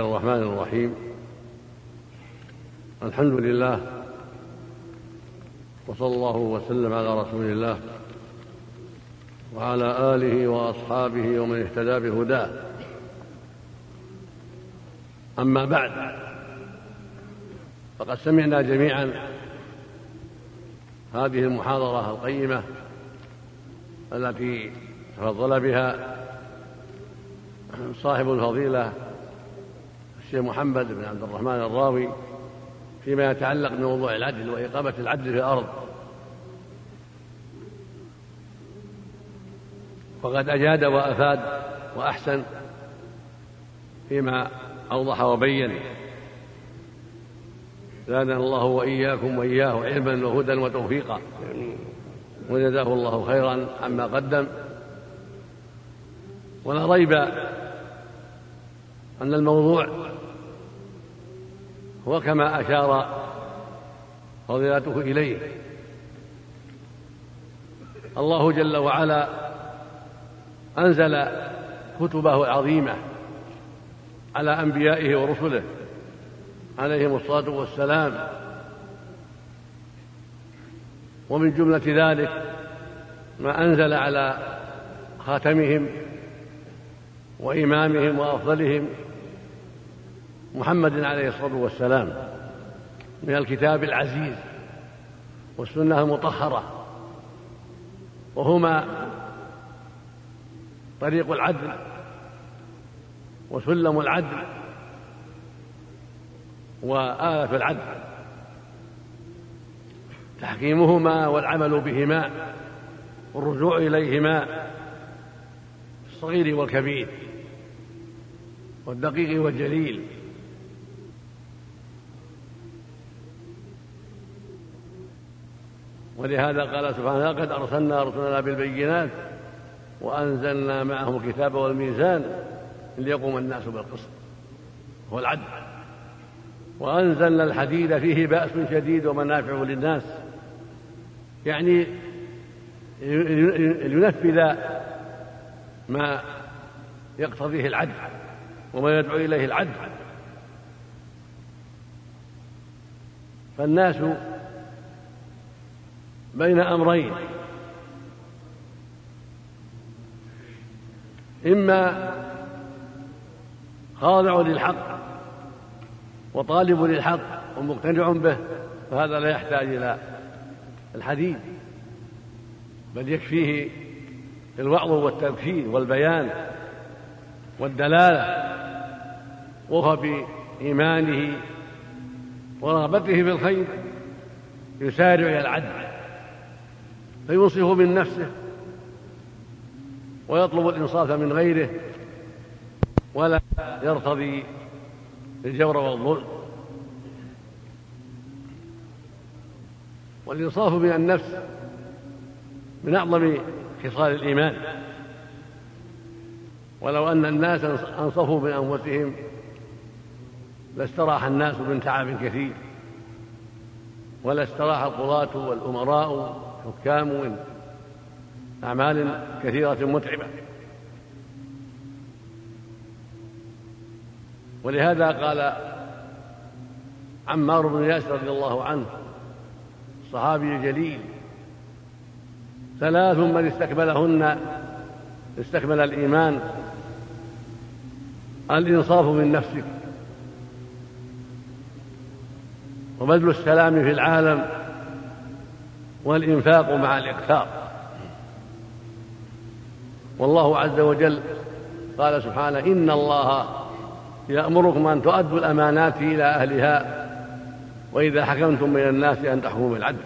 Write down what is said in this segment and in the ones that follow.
الرحمن الرحيم. الحمد لله وصلى الله وسلم على رسول الله وعلى آله وأصحابه ومن اهتدى بهداه. أما بعد فقد سمعنا جميعا هذه المحاضرة القيمة التي تفضل بها صاحب الفضيلة الشيخ محمد بن عبد الرحمن الراوي فيما يتعلق بموضوع العدل وإقامة العدل في الأرض. وقد أجاد وأفاد وأحسن فيما أوضح وبين. زادنا الله وإياكم وإياه علما وهدى وتوفيقا. وجزاه الله خيرا عما قدم. ولا ريب أن الموضوع هو كما أشار فضيلته إليه. الله جل وعلا أنزل كتبه العظيمة على أنبيائه ورسله عليهم الصلاة والسلام. ومن جملة ذلك ما أنزل على خاتمهم وإمامهم وأفضلهم محمد عليه الصلاة والسلام من الكتاب العزيز والسنة المطهرة. وهما طريق العدل وسلم العدل وآلة العدل. تحكيمهما والعمل بهما والرجوع إليهما الصغير والكبير. والدقيق والجليل ولهذا قال سبحانه لقد أرسلنا رسلنا بالبينات وأنزلنا معهم الكتاب والميزان ليقوم الناس بالقسط هو العدل وأنزلنا الحديد فيه بأس شديد ومنافع للناس. يعني لينفذ ما يقتضيه العدل. وما يدعو إليه العدل. فالناس بين أمرين. إما خاضع للحق وطالب للحق ومقتنع به فهذا لا يحتاج إلى الحديث بل يكفيه الوعظ والتبشير والبيان والدلالة. وهو بإيمانه ورغبته في الخير يسارع إلى العدل فينصف من نفسه ويطلب الإنصاف من غيره ولا يرتضي الجور والظلم. والإنصاف من النفس من أعظم خصال الإيمان. ولو أن الناس أنصفوا من أنفسهم لاستراح الناس من تعب كثير ولا استراح القضاة والأمراء والحكام من أعمال كثيرة متعبة. ولهذا قال عمار بن ياسر رضي الله عنه الصحابي الجليل ثلاث من استكملهن استكمل الإيمان الإنصاف من نفسك. وبذل السلام في العالم والإنفاق مع الإقتار والله عز وجل قال سبحانه إن الله يأمركم أن تؤدوا الأمانات إلى أهلها وإذا حكمتم بين الناس أن تحكموا بالعدل.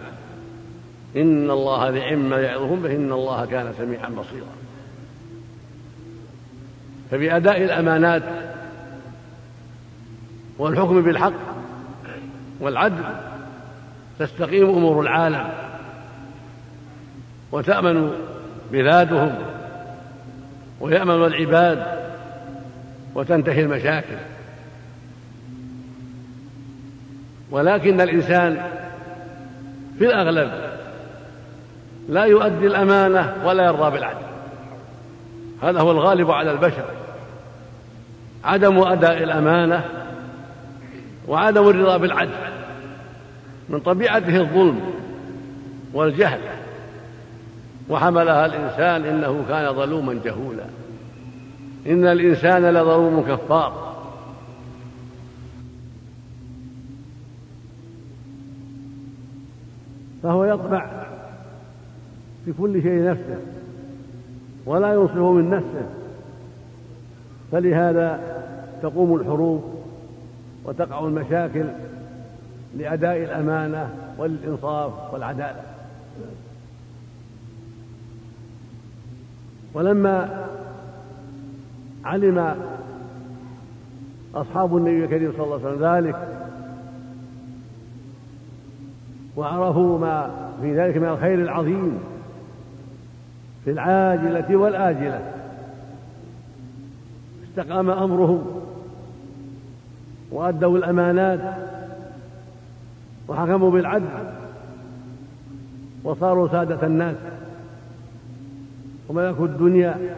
إن الله ما يعظهم به إن الله كان سميعا بصيرا. فبأداء الأمانات والحكم بالحق والعدل تستقيم أمور العالم وتأمن بلادهم ويأمن العباد وتنتهي المشاكل. ولكن الإنسان في الأغلب لا يؤدي الأمانة ولا يرضى بالعدل. هذا هو الغالب على البشر عدم أداء الأمانة وعدم الرضا بالعدل. من طبيعته الظلم والجهل. وحملها الإنسان إنه كان ظلوما جهولا. إن الإنسان لظلوم كفار. فهو يطمع في كل شيء نفسه ولا ينصف من نفسه. فلهذا تقوم الحروب وتقع المشاكل لأداء الأمانة والإنصاف والعدالة. ولما علم أصحاب النبي الكريم صلى الله عليه وسلم ذلك وعرفوا ما في ذلك من الخير العظيم في العاجلة والآجلة استقام أمرهم. وأدوا الأمانات وحكموا بالعدل وصاروا سادة الناس وملكوا الدنيا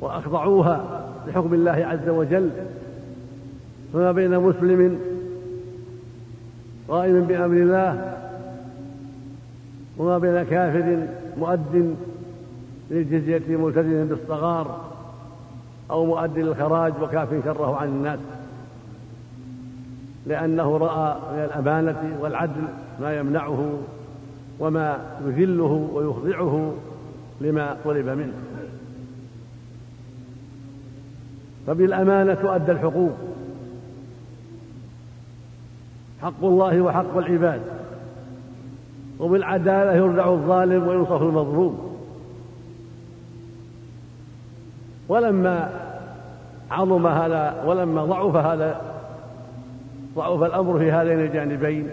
وأخضعوها لحكم الله عز وجل. فما بين مسلم قائم بأمر الله وما بين كافر مؤد للجزية ملتزم بالصغار أو مؤد للخراج وكاف شره عن الناس. لأنه رأى من الأمانة والعدل ما يمنعه وما يذله ويخضعه لما طلب منه. فبالأمانة تؤدى الحقوق. حق الله وحق العباد. وبالعدالة يردع الظالم وينصف المظلوم. ولما عظم هذا ولما ضعف هذا ضعف الأمر في هذين الجانبين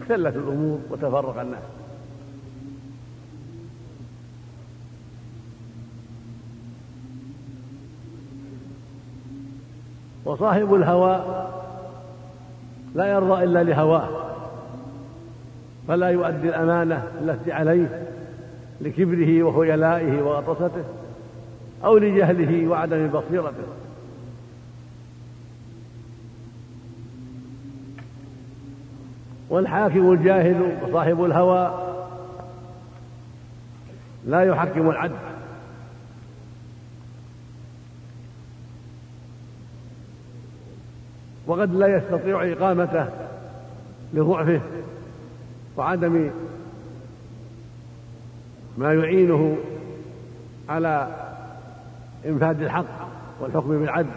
اختلت الأمور وتفرق الناس. وصاحب الهوى لا يرضى إلا لهواه فلا يؤدي الأمانة التي عليه لكبره وخيلائه وغطسته أو لجهله وعدم بصيرته. والحاكم الجاهل وصاحب الهوى لا يحكم العدل. وقد لا يستطيع إقامته لضعفه وعدم ما يعينه على إنفاذ الحق والحكم بالعدل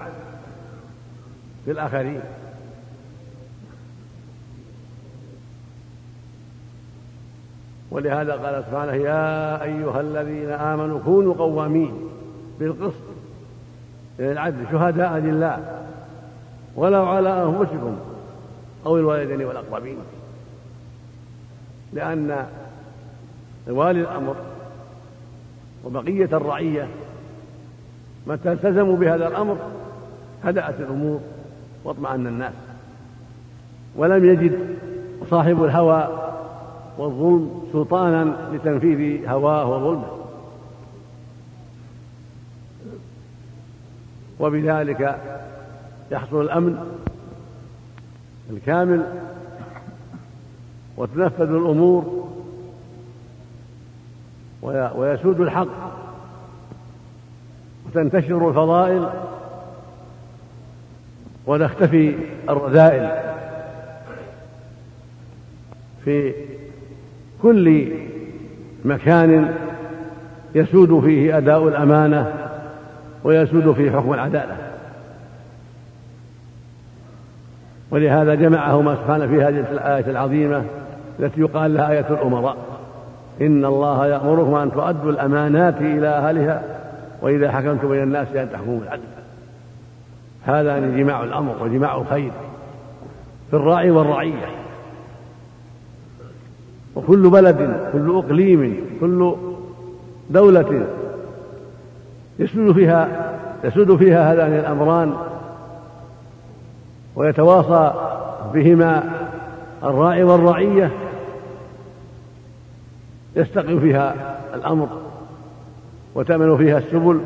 في الآخرين. ولهذا قال سبحانه يا أيها الذين آمنوا كونوا قوامين بالقسط للعدل شهداء لله ولو على أنفسكم أو الوالدين والأقربين. لأن والي الأمر وبقية الرعية متى التزموا بهذا الأمر هدأت الأمور واطمأن الناس. ولم يجد صاحب الهوى والظلم سلطانا لتنفيذ هواه وظلمه. وبذلك يحصل الأمن الكامل وتنفذ الأمور ويسود الحق وتنتشر الفضائل وتختفي الرذائل في كل مكان يسود فيه أداء الأمانة ويسود فيه حكم العدالة. ولهذا جمعهما سبحانه في هذه الآية العظيمة التي يقال لها آية الأمراء. إن الله يأمركم أن تؤدوا الأمانات إلى أهلها وإذا حكمتم بين الناس أن تحكموا بالعدل. هذا جماع الأمر وجماع الخير في الراعي والرعية. وكل بلد كل إقليم كل دولة يسود فيها يسود فيها هذان الأمران ويتواصى بهما الراعي والرعية يستقيم فيها الأمر وتأمن فيها السبل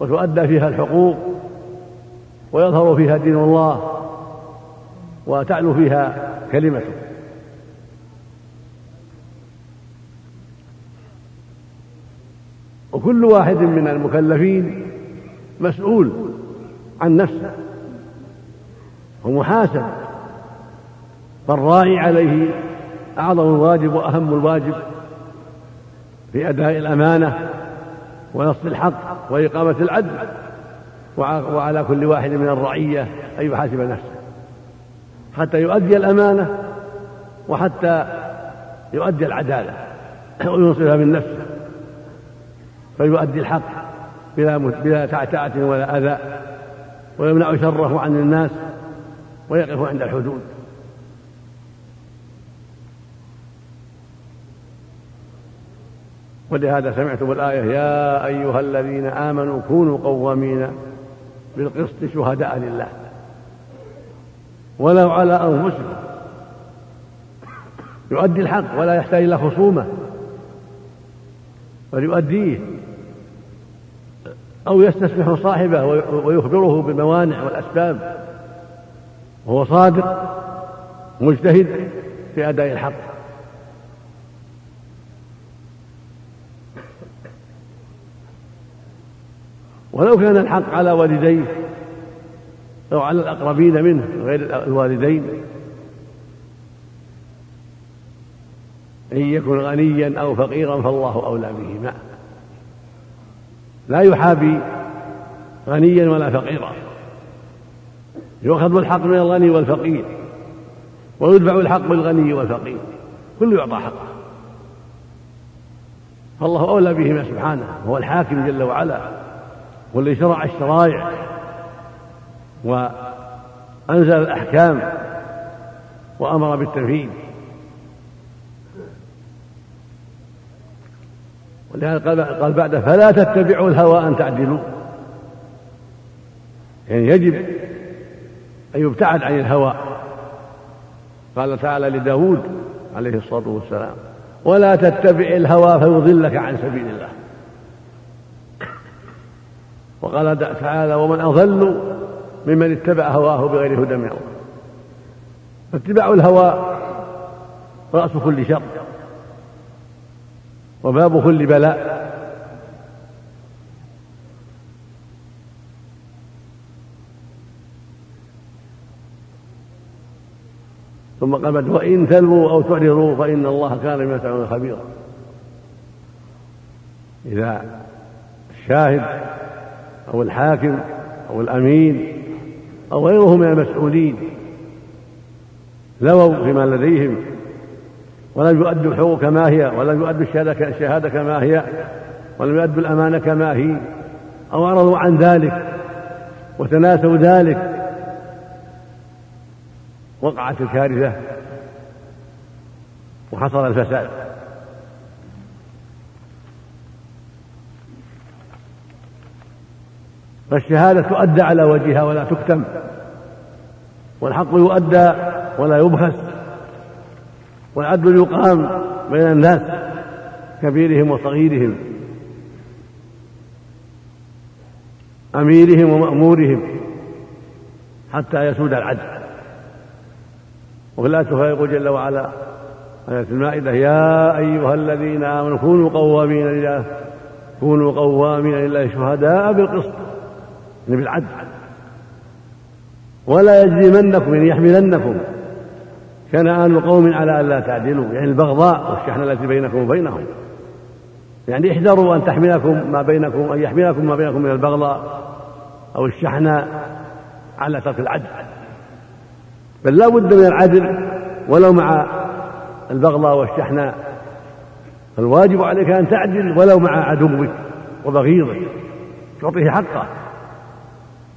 وتؤدى فيها الحقوق ويظهر فيها دين الله وتعلو فيها كلمته. وكل واحد من المكلفين مسؤول عن نفسه ومحاسب فالراعي عليه أعظم الواجب وأهم الواجب في أداء الأمانة ونص الحق وإقامة العدل وعلى كل واحد من الرعية أن يحاسب نفسه. حتى يؤدي الأمانة وحتى يؤدي العدالة وينصفها من نفسه فيؤدي الحق بلا بلا تعتعة ولا أذى ويمنع شره عن الناس ويقف عند الحدود. ولهذا سمعتم الآية يا أيها الذين آمنوا كونوا قوامين بالقسط شهداء لله. ولو على أنفسهم يؤدي الحق ولا يحتاج إلى خصومة بل يؤديه. أو يستسمح صاحبه ويخبره بالموانع والأسباب. وهو صادق مجتهد في أداء الحق. ولو كان الحق على والديه أو على الأقربين منه غير الوالدين إن يكن غنيا أو فقيرا فالله أولى بهما. لا يحابي غنيا ولا فقيرا. يؤخذ الحق من الغني والفقير ويدفع الحق بالغني والفقير. كل يعطى حقه. فالله أولى بهما سبحانه هو الحاكم جل وعلا والذي شرع الشرائع وأنزل الأحكام وأمر بالتنفيذ. ولهذا قال بعد فلا تتبعوا الهوى أن تعدلوا. يعني يجب أن يبتعد عن الهوى. قال تعالى لداود عليه الصلاة والسلام ولا تتبع الهوى فيضلك عن سبيل الله. وقال تعالى ومن أضل ممن اتبع هواه بغير هدى من الله. فاتباع الهوى رأس كل شر. وباب كل بلاء. ثم قال وإن تلووا أو تعرضوا فإن الله كان بما تعملون خبيرا. إذا الشاهد أو الحاكم أو الأمين أو غيره من المسؤولين لووا فيما لديهم ولم يؤدوا الحقوق كما هي ولم يؤدوا الشهادة كما هي ولم يؤدوا الأمانة كما هي أو أعرضوا عن ذلك وتناسوا ذلك. وقعت الكارثة وحصل الفساد. فالشهادة تؤدى على وجهها ولا تكتم والحق يؤدى ولا يبخس. والعدل يقام بين الناس كبيرهم وصغيرهم أميرهم ومأمورهم حتى يسود العدل. وفي الآية يقول جل وعلا. آية المائدة يا أيها الذين آمنوا كونوا قوامين لله كونوا قوامين لله شهداء بالقسط يعني بالعدل. ولا يجرمنكم يعني يحملنكم. شنآن قوم على ألا تعدلوا يعني البغضاء والشحنة التي بينكم وبينهم. يعني احذروا أن تحملكم ما بينكم أن يحملكم ما بينكم من البغضاء أو الشحنة على ترك العدل. بل لا بد من العدل ولو مع البغضاء والشحناء فالواجب عليك أن تعدل ولو مع عدوك وبغيضك تعطيه حقه.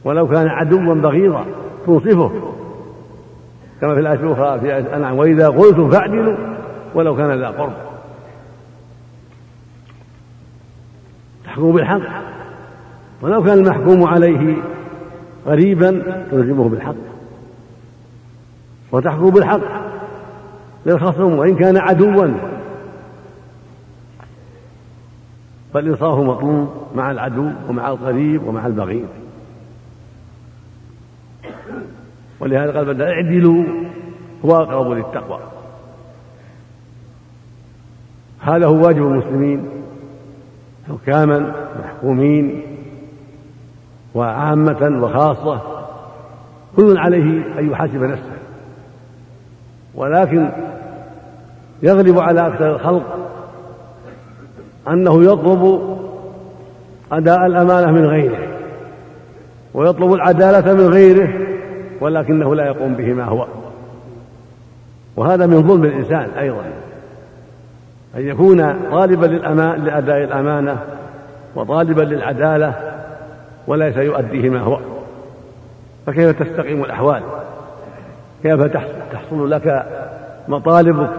ولو كان عدوا بغيضا تنصفه كما في الآية الأخرى في آية الأنعام وإذا قلتم فاعدلوا ولو كان ذا قرب. تحكموا بالحق. ولو كان المحكوم عليه غريبا تلزمه بالحق. وتحكم بالحق للخصم وإن كان عدوا. فالإنصاف مطلوب مع العدو ومع القريب ومع البغيض. ولهذا قال بدأ اعدلوا هو أقرب للتقوى. هذا هو واجب المسلمين حكاما محكومين وعامة وخاصة كل عليه أن يحاسب نفسه. ولكن يغلب على أكثر الخلق أنه يطلب أداء الأمانة من غيره ويطلب العدالة من غيره. ولكنه لا يقوم بهما هو. وهذا من ظلم الإنسان أيضا. أن يكون طالبا للأمان لأداء الأمانة وطالبا للعدالة وليس يؤديهما هو. فكيف تستقيم الأحوال؟ كيف تحصل لك مطالبك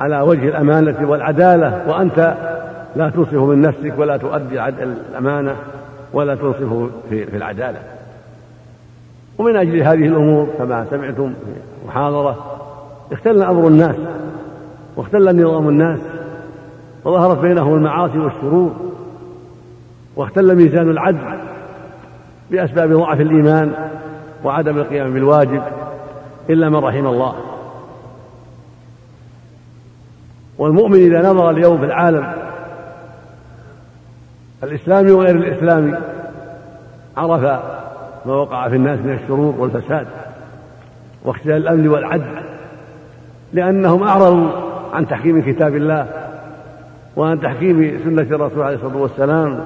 على وجه الأمانة والعدالة وأنت لا تنصف من نفسك ولا تؤدي الأمانة ولا تنصف في العدالة؟ ومن أجل هذه الأمور كما سمعتم في محاضرة اختل أمر الناس واختل نظام الناس وظهرت بينهم المعاصي والشرور واختل ميزان العدل بأسباب ضعف الإيمان وعدم القيام بالواجب إلا من رحم الله. والمؤمن إذا نظر اليوم في العالم الإسلامي وغير الإسلامي عرف ما وقع في الناس من الشرور والفساد واختلال الأمن والعدل لأنهم أعرضوا عن تحكيم كتاب الله وعن تحكيم سنة الرسول عليه الصلاة والسلام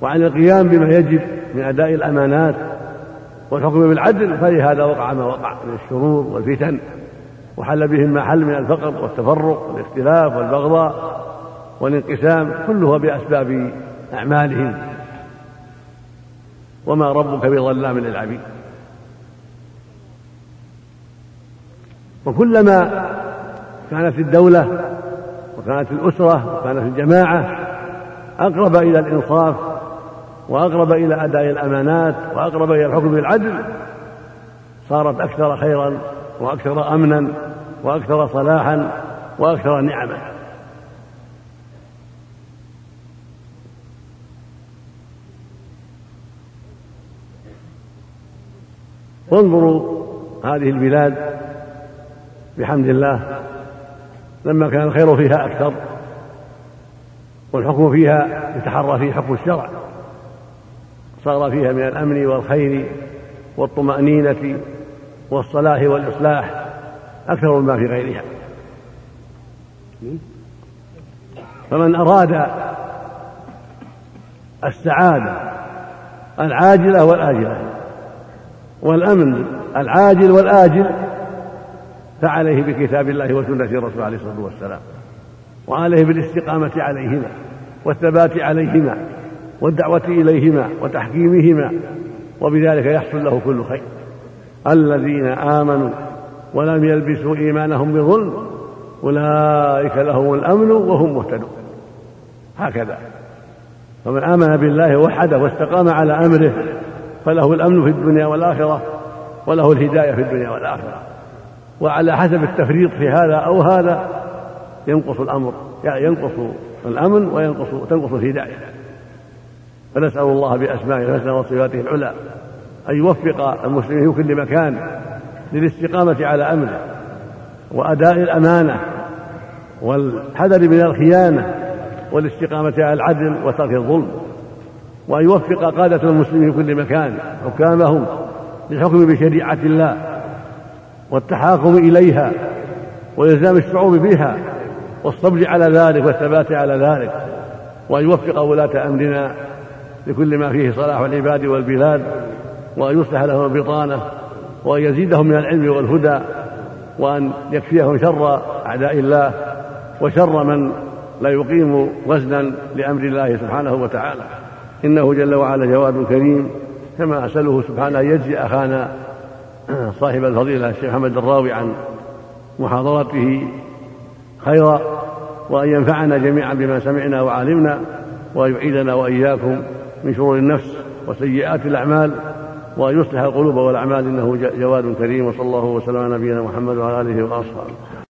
وعن القيام بما يجب من أداء الأمانات والحكم بالعدل فلهذا وقع ما وقع من الشرور والفتن وحل بهم ما حل من الفقر والتفرق والاختلاف والبغضاء والانقسام كلها بأسباب أعمالهم. وما ربك بظلام للعبيد. وكلما كانت الدولة وكانت الأسرة وكانت الجماعة أقرب إلى الإنصاف وأقرب إلى أداء الأمانات وأقرب إلى الحكم بالعدل صارت أكثر خيرا وأكثر أمنا وأكثر صلاحا وأكثر نعمة وانظروا هذه البلاد بحمد الله لما كان الخير فيها أكثر والحكم فيها يتحرى فيه حكم الشرع. صار فيها من الأمن والخير والطمأنينة والصلاح والإصلاح أكثر مما في غيرها. فمن أراد السعادة العاجلة والآجلة والأمن العاجل والآجل فعليه بكتاب الله وسنة الرسول عليه الصلاة والسلام وعليه بالاستقامة عليهما والثبات عليهما والدعوة إليهما وتحكيمهما وبذلك يحصل له كل خير. الذين آمنوا ولم يلبسوا إيمانهم بظلم أولئك لهم الأمن وهم مهتدون. هكذا. فمن آمن بالله وحده واستقام على أمره فله الأمن في الدنيا والآخرة وله الهداية في الدنيا والآخرة. وعلى حسب التفريط في هذا أو هذا ينقص الأمر يعني ينقص الأمن وينقص تنقص الهداية. فنسأل الله بأسمائه الحسنى وصفاته العلى أن يوفق المسلمين في كل مكان للاستقامة على أمره وأداء الأمانة والحذر من الخيانة والاستقامة على العدل وترك الظلم. وأن يوفق قادة المسلمين في كل مكان حكامهم للحكم بشريعة الله والتحاكم إليها وإلزام الشعوب بها والصبر على ذلك والثبات على ذلك وأن يوفق ولاة أمرنا لكل ما فيه صلاح العباد والبلاد وأن يصلح لهم البطانة وأن يزيدهم من العلم والهدى وأن يكفيهم شر أعداء الله وشر من لا يقيم وزنا لأمر الله سبحانه وتعالى. إنه جل وعلا جواد كريم كما أسأله سبحانه أن يجزي أخانا صاحب الفضيلة الشيخ محمد الراوي عن محاضرته خيرا وأن ينفعنا جميعا بما سمعنا وعلمنا وأن يعيدنا وإياكم من شرور النفس وسيئات الأعمال وأن يصلح القلوب والأعمال إنه جواد كريم وصلى الله وسلم على نبينا محمد وعلى آله وأصحابه.